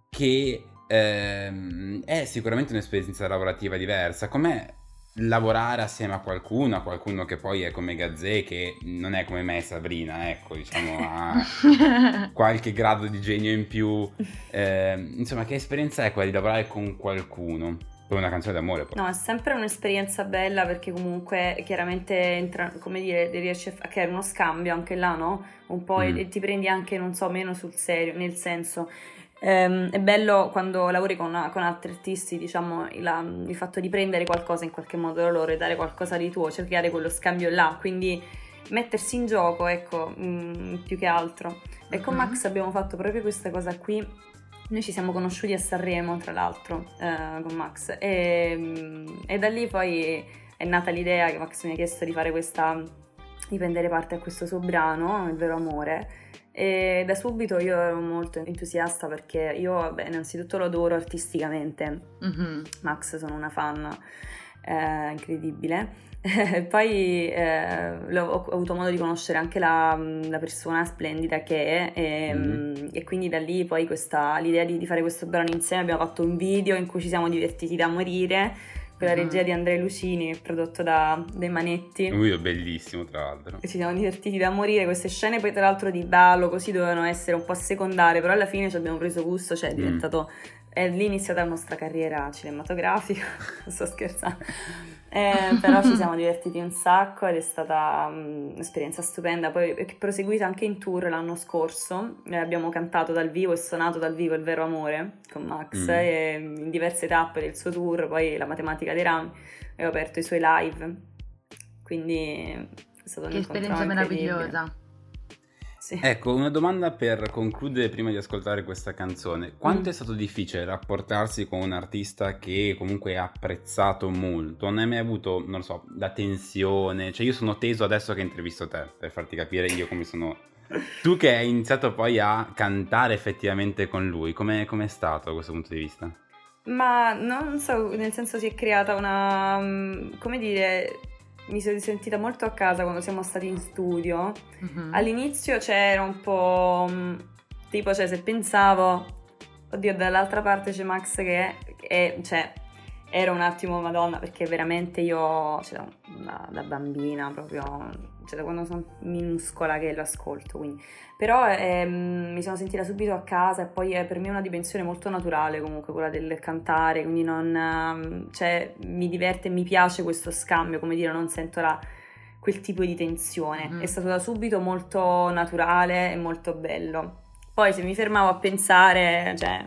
che ehm, è sicuramente un'esperienza lavorativa diversa. Com'è lavorare assieme a qualcuno, a qualcuno che poi è come Gazzè, che non è come me e Sabrina, ecco, diciamo, ha [laughs] qualche grado di genio in più. Ehm, insomma, che esperienza è quella di lavorare con qualcuno? Per una canzone d'amore poi. No, è sempre un'esperienza bella perché comunque chiaramente entra, come dire, riesci a creare uno scambio anche là, no? Un po' e- Mm. e ti prendi anche, non so, meno sul serio, nel senso... ehm, è bello quando lavori con, con altri artisti, diciamo, la- il fatto di prendere qualcosa in qualche modo da loro e dare qualcosa di tuo, cercare quello scambio là, quindi mettersi in gioco, ecco, mm, più che altro. E con Mhm. Max abbiamo fatto proprio questa cosa qui. Noi ci siamo conosciuti a Sanremo, tra l'altro, eh, con Max. E, mm, e da lì poi è nata l'idea che Max mi ha chiesto di fare questa. di prendere parte a questo suo brano, Il vero amore. E da subito io ero molto entusiasta perché io, vabbè, innanzitutto lo adoro artisticamente. Mhm. Max sono una fan eh, incredibile. [laughs] Poi eh, l'ho- ho avuto modo di conoscere anche la, la persona splendida che è e, Mhm. e quindi da lì poi questa, l'idea di, di fare questo brano insieme abbiamo fatto un video in cui ci siamo divertiti da morire con la Mhm. regia di Andrea Lucini prodotto da dei Manetti Un video bellissimo, tra l'altro. e ci siamo divertiti da morire. Queste scene, poi, tra l'altro, di ballo così dovevano essere un po' secondarie, però alla fine ci abbiamo preso gusto, cioè è Mm. È lì iniziata la nostra carriera cinematografica. [laughs] Sto scherzando. Eh, però ci siamo divertiti un sacco ed è stata mm, un'esperienza stupenda. Poi è proseguita anche in tour l'anno scorso. Eh, abbiamo cantato dal vivo e suonato dal vivo il vero amore con Max Mm. e in diverse tappe del suo tour. Poi la matematica dei rami e ho aperto i suoi live. Quindi è stato un Che incontro esperienza incredibile. meravigliosa. Sì. Ecco, una domanda per concludere prima di ascoltare questa canzone. Quanto Mm. è stato difficile rapportarsi con un artista che comunque ha apprezzato molto? Non hai mai avuto, non so, la tensione? Cioè io sono teso adesso che intervisto te, per farti capire io come sono... Tu che hai iniziato poi a cantare effettivamente con lui, com'è, com'è stato da questo punto di vista? Ma non so, nel senso si è creata una... mm, come dire, mi sono sentita molto a casa quando siamo stati in studio. Mhm. All'inizio c'era un po'... mm, tipo, cioè se pensavo, oddio, dall'altra parte c'è Max che è, cioè, era un attimo Madonna, perché veramente io, cioè, da, da bambina proprio, cioè da quando sono minuscola che lo ascolto, quindi. Però ehm, mi sono sentita subito a casa e poi è per me una dimensione molto naturale comunque quella del cantare, quindi non, ehm, cioè, mi diverte e mi piace questo scambio, come dire, non sento la- quel tipo di tensione. Mhm. È stato da subito molto naturale e molto bello. Poi se mi fermavo a pensare, cioè,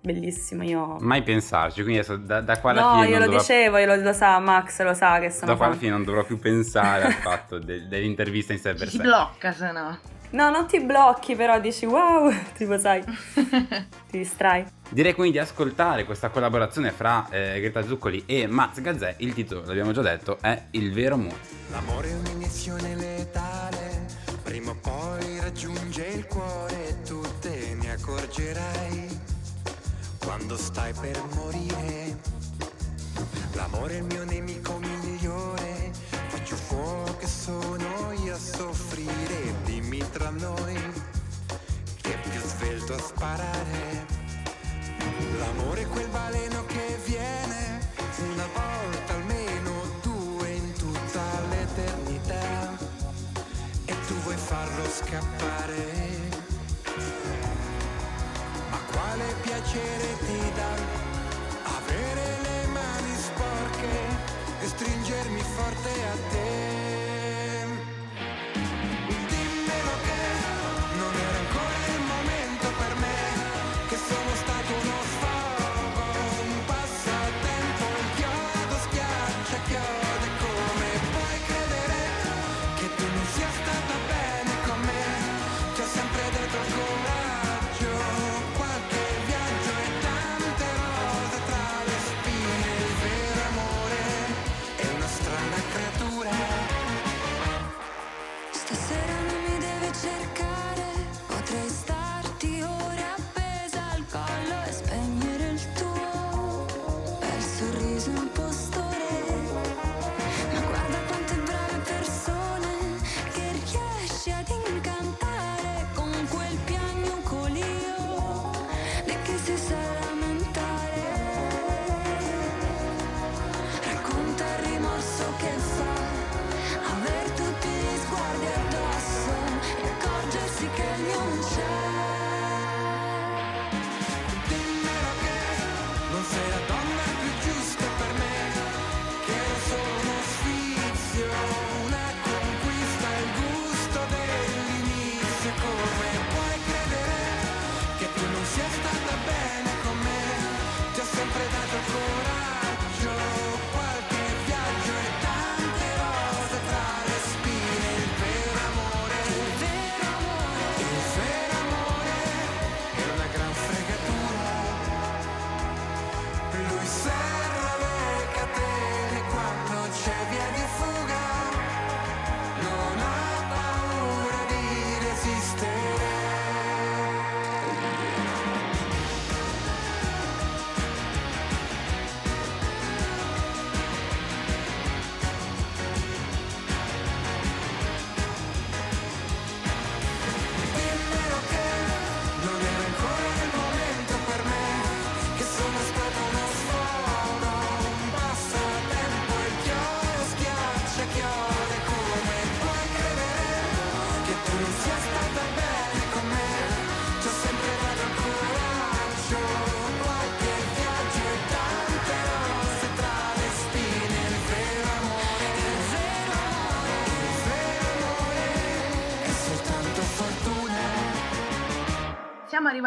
bellissimo, io... Mai pensarci, quindi adesso da, da qua alla No, fine io non lo dovrò- dicevo, io lo, lo sa, Max lo sa che sono da qua alla fine non dovrò più pensare al fatto de- dell'intervista in sé per sé. blocca se no. No, non ti blocchi, però dici wow, [laughs] tipo sai, [laughs] ti distrai. Direi quindi di ascoltare questa collaborazione fra eh, Greta Zuccoli e Maz Gazzè. Il titolo, l'abbiamo già detto, è Il vero amore. L'amore è un'iniezione letale, prima o poi raggiunge il cuore e tu te ne accorgerai quando stai per morire. L'amore è il mio nemico migliore, faccio fuoco e sono io a soffrire. Dimmi tra noi chi è più svelto a sparare. L'amore è quel baleno che viene una volta almeno due in tutta l'eternità e tu vuoi farlo scappare. Quale piacere ti dà avere le mani sporche e stringermi forte a te?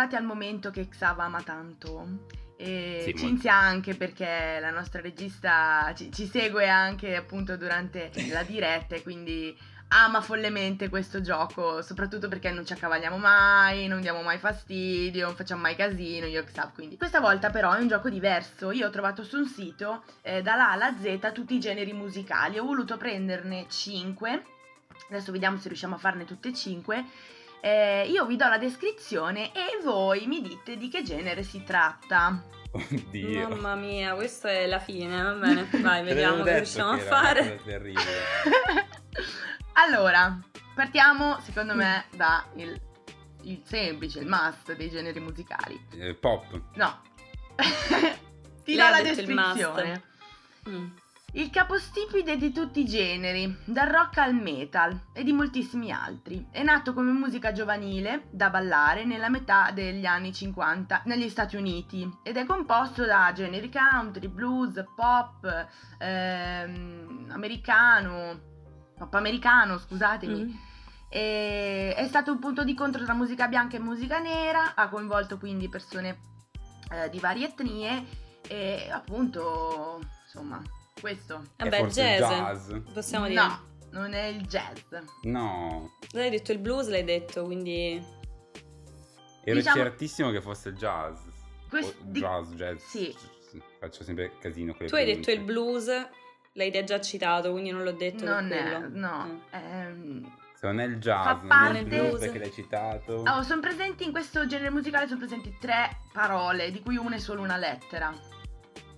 Arrivati al momento che Xav ama tanto. E Sì, Cinzia anche perché la nostra regista ci, ci segue anche appunto durante la [laughs] diretta e quindi ama follemente questo gioco, soprattutto perché non ci accavalliamo mai, non diamo mai fastidio, non facciamo mai casino, io Xav, quindi. Questa volta però è un gioco diverso, io ho trovato su un sito eh, dalla A alla Z tutti i generi musicali, ho voluto prenderne 5, adesso vediamo se riusciamo a farne tutte e 5 eh, io vi do la descrizione e voi mi dite di che genere si tratta. Oddio. Mamma mia, questa è la fine, va bene. [laughs] Vai, vediamo che riusciamo a che fare. terribile. [laughs] allora, partiamo secondo me da il, il semplice, il must dei generi musicali. Eh, pop. No. [laughs] Ti Lei do la detto il must. descrizione. Mm. Il capostipite di tutti i generi, dal rock al metal e di moltissimi altri. È nato come musica giovanile da ballare nella metà degli anni 50 negli Stati Uniti ed è composto da generi country, blues, pop, ehm, americano, pop americano, scusatemi. Mm. E è stato un punto di incontro tra musica bianca e musica nera, ha coinvolto quindi persone eh, di varie etnie e appunto, insomma, questo. È Vabbè, forse jazz. jazz. Possiamo dire. No, non è il jazz. No. L'hai detto il blues, l'hai detto, quindi... Ero Diciamo- certissimo che fosse il jazz. Quest- O jazz, jazz. Sì. Faccio sempre casino con le Tu hai detto il blues, l'hai già citato, quindi non l'ho detto Non è, no. Mm. ehm, Se non è il jazz, Fa non è il blues perché l'hai citato. oh, sono presenti in questo genere musicale sono presenti tre parole, di cui una è solo una lettera.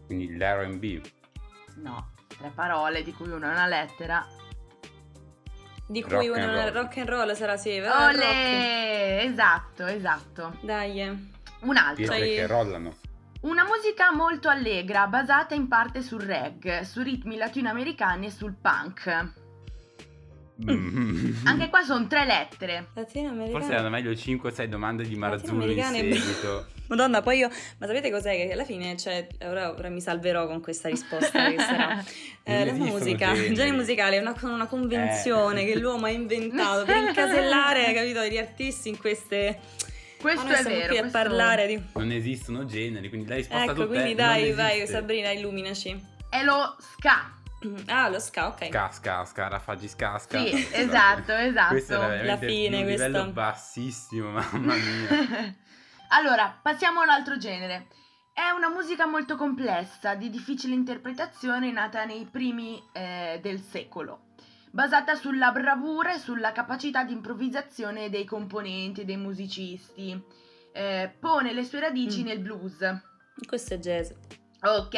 Quindi l'R&B. No, tre parole, di cui una è una lettera. Di Rock cui and una roll. rock and roll sarà sì, è rock. Olè! Esatto, esatto. Dai. Un'altra. Pietre che rollano. Una musica molto allegra, basata in parte sul reggae, su ritmi latinoamericani e sul punk. Mm. Anche qua sono tre lettere. Latinoamericana. Forse erano meglio 5 o 6 domande di Marzullo in seguito. [laughs] Madonna, poi io, ma sapete cos'è? Che alla fine, cioè, ora, ora mi salverò con questa risposta che sarà. [laughs] Eh, la musica, il genere musicale è una, una convenzione Eh. che l'uomo ha inventato per [laughs] incasellare, capito, gli artisti in queste. Questo ma noi è siamo vero. qui a parlare di. Non esistono generi, quindi la risposta Ecco, tutta quindi dai, vai. Sabrina, illuminaci. È lo ska. Ah, lo ska, ok. Casca, scarafaggi scasca. Sì, [laughs] esatto, esatto. Questo era La fine, un livello questa. bassissimo, [laughs] mamma mia. [laughs] allora, passiamo a un altro genere. È una musica molto complessa, di difficile interpretazione, nata nei primi eh, del secolo, basata sulla bravura e sulla capacità di improvvisazione dei componenti, dei musicisti. Eh, pone le sue radici Mm. nel blues. Questo è jazz. Ok,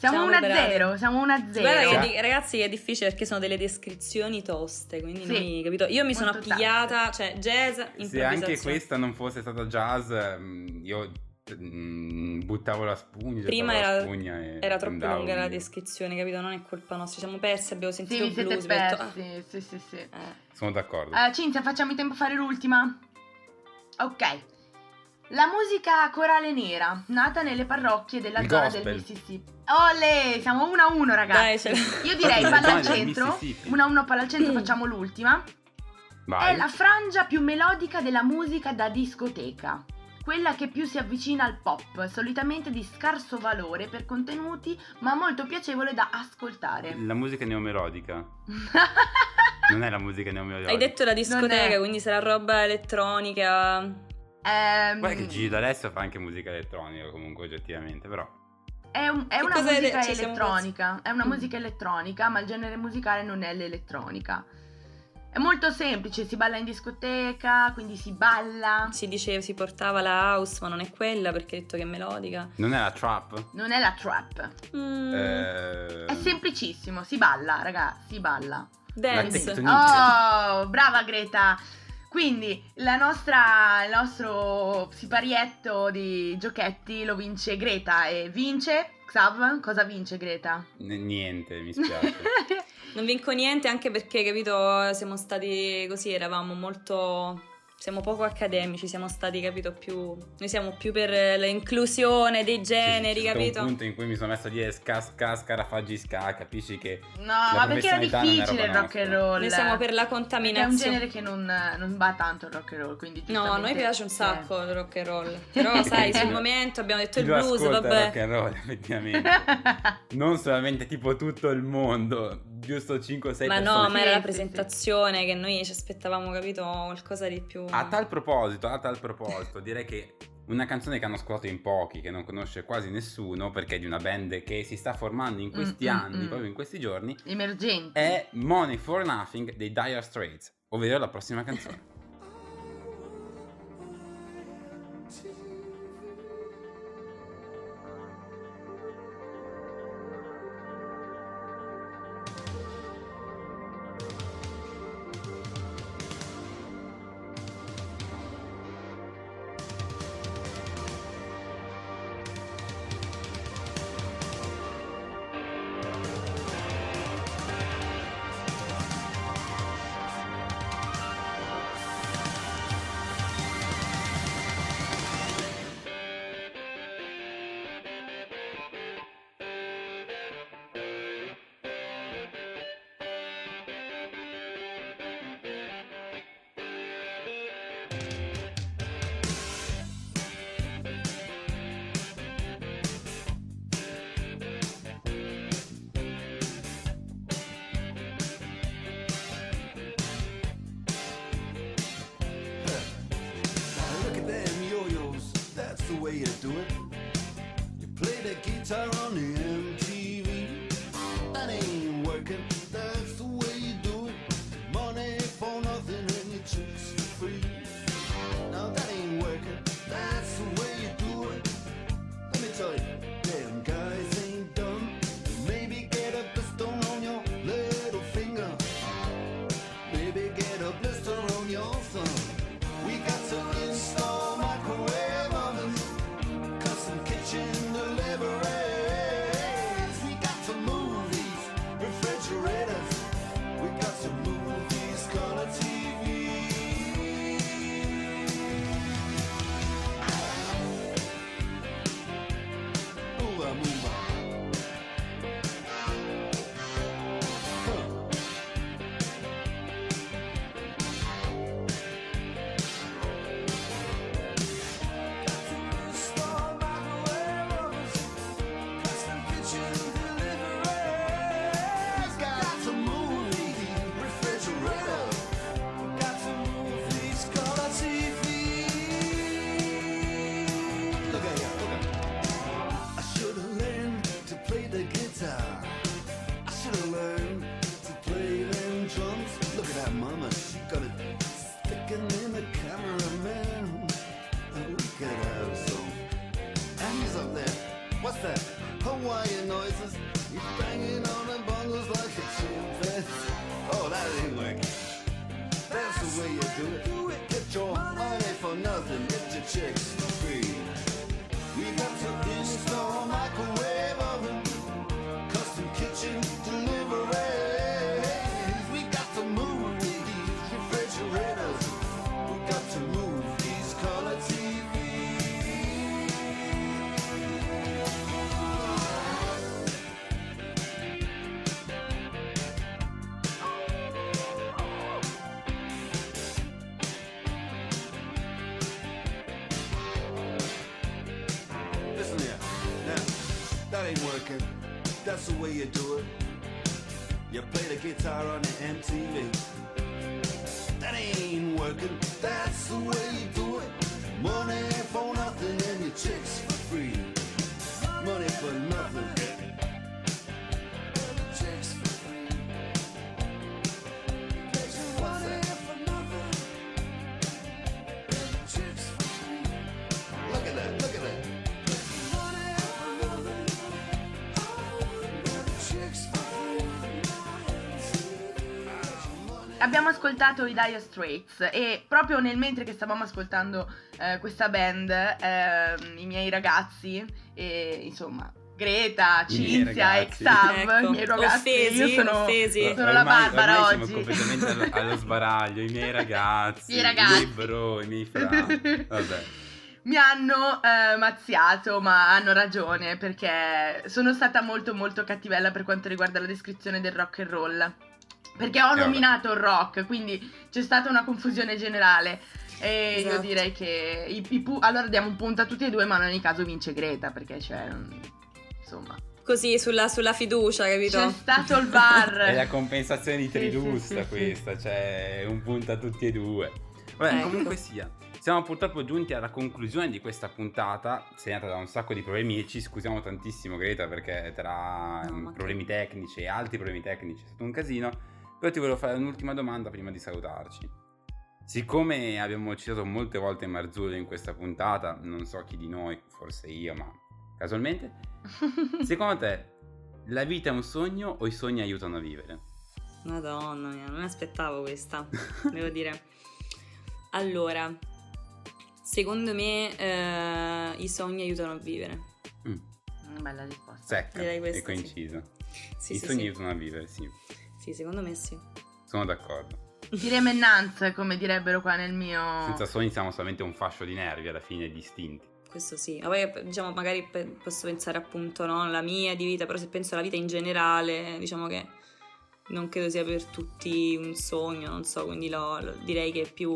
siamo Siamo 1 a preparati. 0, siamo 1 a Guarda che 0. di- ragazzi è difficile perché sono delle descrizioni toste, quindi Sì, noi, capito? Io mi sono molto appigliata, cioè jazz, Se anche questa non fosse stata jazz, mm, io mm, buttavo la spugna, Prima gettavo la era- spugna Era troppo lunga la descrizione, capito? Non è colpa nostra, ci siamo persi, abbiamo Sì, sentito siete blues, detto, persi. Sì, sì, sì. ah, eh. Sono d'accordo. Eh, Cinzia, facciamo in tempo a fare l'ultima? Ok. La musica corale nera, nata nelle parrocchie della Il zona gospel. del Mississippi. Olè, siamo 1 a 1 ragazzi. Dai. Io direi palla al centro. Mississippi. 1 a 1 palla al centro, facciamo l'ultima. Vai. È la frangia più melodica della musica da discoteca. Quella che più si avvicina al pop, solitamente di scarso valore per contenuti, ma molto piacevole da ascoltare. La musica neomelodica. [laughs] Non è la musica neomelodica. Hai detto la discoteca, quindi sarà roba elettronica. Ehm, Guarda che Gigi D'Alessio fa anche musica elettronica comunque oggettivamente, però. È, un- è una musica le- ci siamo elettronica, è una Mm. musica elettronica, ma il genere musicale non è l'elettronica. È molto semplice, si balla in discoteca, quindi si balla. Si diceva, si portava la house, ma non è quella perché hai detto che è melodica. Non è la trap? Non è la trap. Mm, Eh, È semplicissimo, si balla, raga, si balla. dance. Oh, brava Greta! Quindi la nostra, il nostro siparietto di giochetti lo vince Greta e vince Xav. Cosa vince Greta? N- niente, mi spiace. [laughs] Non vinco niente anche perché, capito, siamo stati così, eravamo molto... Siamo poco accademici, siamo stati, capito, più... Noi siamo più per l'inclusione dei generi, C'è stato capito? un punto in cui mi sono messo a dire ska ska scarafaggi ska, capisci che No, ma perché era difficile il rock and roll. Noi siamo per la Perché è un contaminazione. genere che non, non va tanto il rock and roll, quindi No, a noi piace un eh. sacco il rock and roll. Però, [laughs] sai, sul momento abbiamo detto il blues, ascolta il rock vabbè. and roll, [laughs] effettivamente. non solamente tipo tutto il mondo, giusto 5 6 Ma no, ma era la Sì, sì, sì. presentazione che noi ci aspettavamo, capito, qualcosa di più... A tal proposito, a tal proposito, direi che una canzone che hanno ascoltato in pochi, che non conosce quasi nessuno, perché è di una band che si sta formando in questi Mm, mm, anni, mm. proprio in questi giorni, Emergenti. è Money for Nothing dei Dire Straits, ovvero la prossima canzone. Do it. You play the guitar on the Noises. He's banging on the bongos like a chimpanzee. Oh, that ain't working. That's the way you do it. Get your money for nothing. Get your chicks free. Guitar on the MTV. That ain't working. That's the way Abbiamo ascoltato i Dire Straits e proprio nel mentre che stavamo ascoltando eh, questa band, ehm, i miei ragazzi, e, insomma, Greta, I Cinzia e. Xav, Ecco, i miei ragazzi, offesi, io sono, offesi. sono la Ormai- Barbara ormai oggi. Siamo completamente allo, allo sbaraglio. I miei [laughs] ragazzi, I miei ragazzi. miei bro, i miei fra. Vabbè. Mi hanno eh, mazziato, ma hanno ragione perché sono stata molto molto cattivella per quanto riguarda la descrizione del rock and roll. Perché ho nominato il rock, quindi c'è stata una confusione generale. E io Esatto. direi che i, i pu- allora diamo un punto a tutti e due, ma in ogni caso vince Greta perché c'è un- insomma. Così sulla, sulla fiducia, capito? C'è stato il VAR. [laughs] È la compensazione di Sì, Tridus sì, sì, sì. questa, cioè un punto a tutti e due. Vabbè, Ecco. comunque sia. Siamo purtroppo giunti alla conclusione di questa puntata, segnata da un sacco di problemi e ci scusiamo tantissimo Greta perché tra No, problemi tecnici e altri problemi tecnici è stato un casino, però ti volevo fare un'ultima domanda prima di salutarci. Siccome abbiamo citato molte volte Marzullo in questa puntata, non so chi di noi, forse io, ma casualmente, [laughs] secondo te la vita è un sogno o i sogni aiutano a vivere? Madonna mia, non mi aspettavo questa, [laughs] devo dire. Allora, secondo me eh, i sogni aiutano a vivere. Mm, Bella risposta. secca Direi e questa, sì. coincisa. Sì, I sì, sogni sì. aiutano a vivere, sì. Sì, secondo me sì. Sono d'accordo. Dire menanza, come direbbero qua nel mio... Senza sogni siamo solamente un fascio di nervi alla fine distinti. Questo sì, ma poi diciamo magari pe- posso pensare appunto no, alla mia di vita, però se penso alla vita in generale, diciamo che non credo sia per tutti un sogno, non so, quindi lo- lo- direi che è più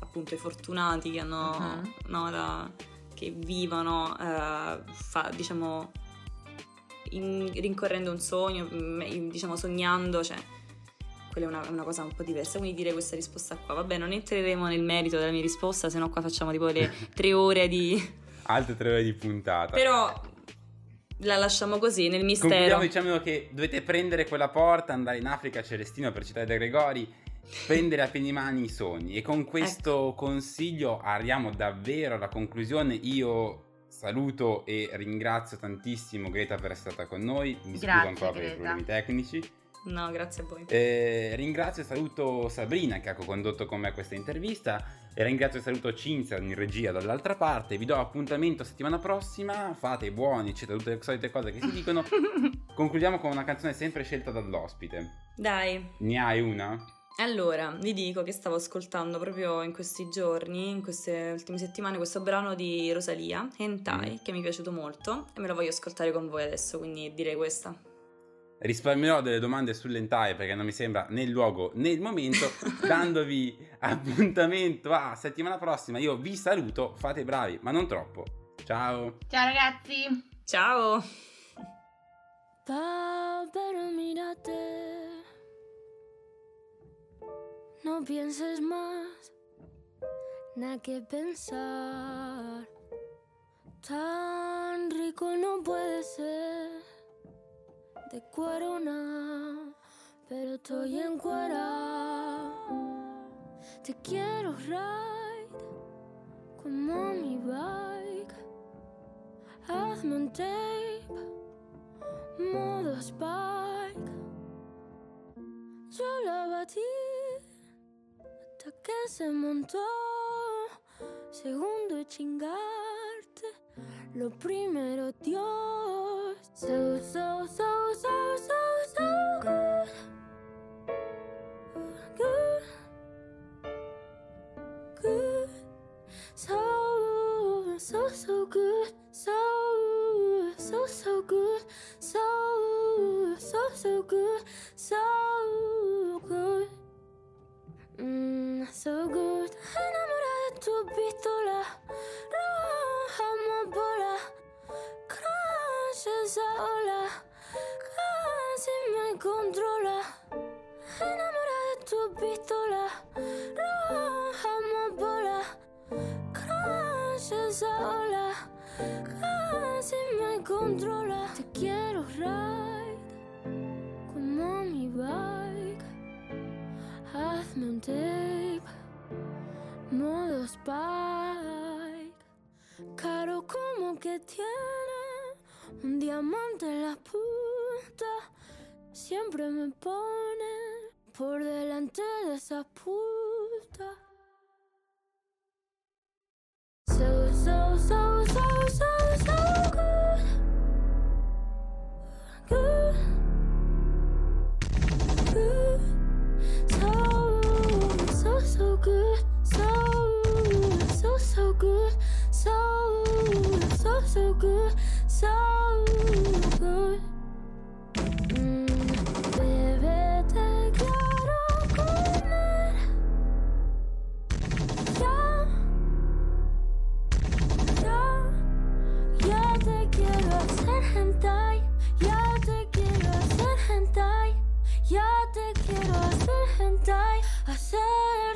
appunto i fortunati che hanno, Mhm. no, la- che vivono, eh, fa- diciamo, in- rincorrendo un sogno, mm, diciamo sognando, cioè quella è una, una cosa un po' diversa, quindi direi questa risposta qua. Vabbè, non entreremo nel merito della mia risposta, se no qua facciamo tipo le [laughs] tre ore di... Altre tre ore di puntata. Però la lasciamo così, nel Concludiamo mistero. dicendo che dovete prendere quella porta, andare in Africa Celestino per citare De Gregori, prendere a pieni mani i sogni. E con questo Ecco. consiglio arriviamo davvero alla conclusione. Io saluto e ringrazio tantissimo Greta per essere stata con noi. Mi scuso Grazie, ancora per i Greta. problemi tecnici. No, grazie a voi. Eh, ringrazio e saluto Sabrina che ha condotto con me questa intervista e ringrazio e saluto Cinzia in regia dall'altra parte. Vi do appuntamento settimana prossima, fate i buoni, eccetera, tutte le solite cose che si dicono. [laughs] Concludiamo con una canzone sempre scelta dall'ospite. Dai, Ne hai una? Allora vi dico che stavo ascoltando proprio in questi giorni, in queste ultime settimane, questo brano di Rosalia, Hentai, Mm. che mi è piaciuto molto e me lo voglio ascoltare con voi adesso, quindi direi questa. Risparmierò delle domande sull'entaie perché non mi sembra né il luogo né il momento, [laughs] dandovi appuntamento a settimana prossima. Io vi saluto, fate bravi, ma non troppo. Ciao! Ciao ragazzi! Ciao! No pienses más, nada que pensar. Tan rico no puede ser. De cuero no, pero estoy en cuera. Te quiero ride como mi bike. Hazme un tape modo Spike. Yo la batí hasta que se montó. Segundo chingarte, lo primero Dios. So, so, so, so, so, so good. Good. Good. So, so, so good. So, so, so good. So, so, so good. So good. Mmm, so good. Enamorada de tu pistola, roja bola. Crash esa ola, casi me controla. Enamorada de tu pistola, roja bola. Crash esa ola, casi me controla. Te quiero raro. Hazme un tape, modo spike. Caro como que tiene un diamante en la punta. Siempre me pone por delante de esa puta. So, so, so, so, so, so So, so, so good. So, so, so good. So good. Mm, bebé, te quiero comer. Ya. Ya, ya te quiero hacer hentai, ya te quiero hacer hentai, ya te quiero hacer hentai, hentai.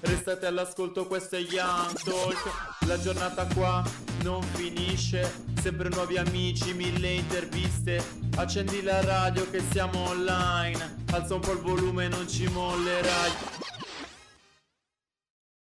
Restate all'ascolto, questo è Young Talk. La giornata qua non finisce. Sempre nuovi amici, mille interviste. Accendi la radio che siamo online. Alza un po' il volume, non ci mollerai.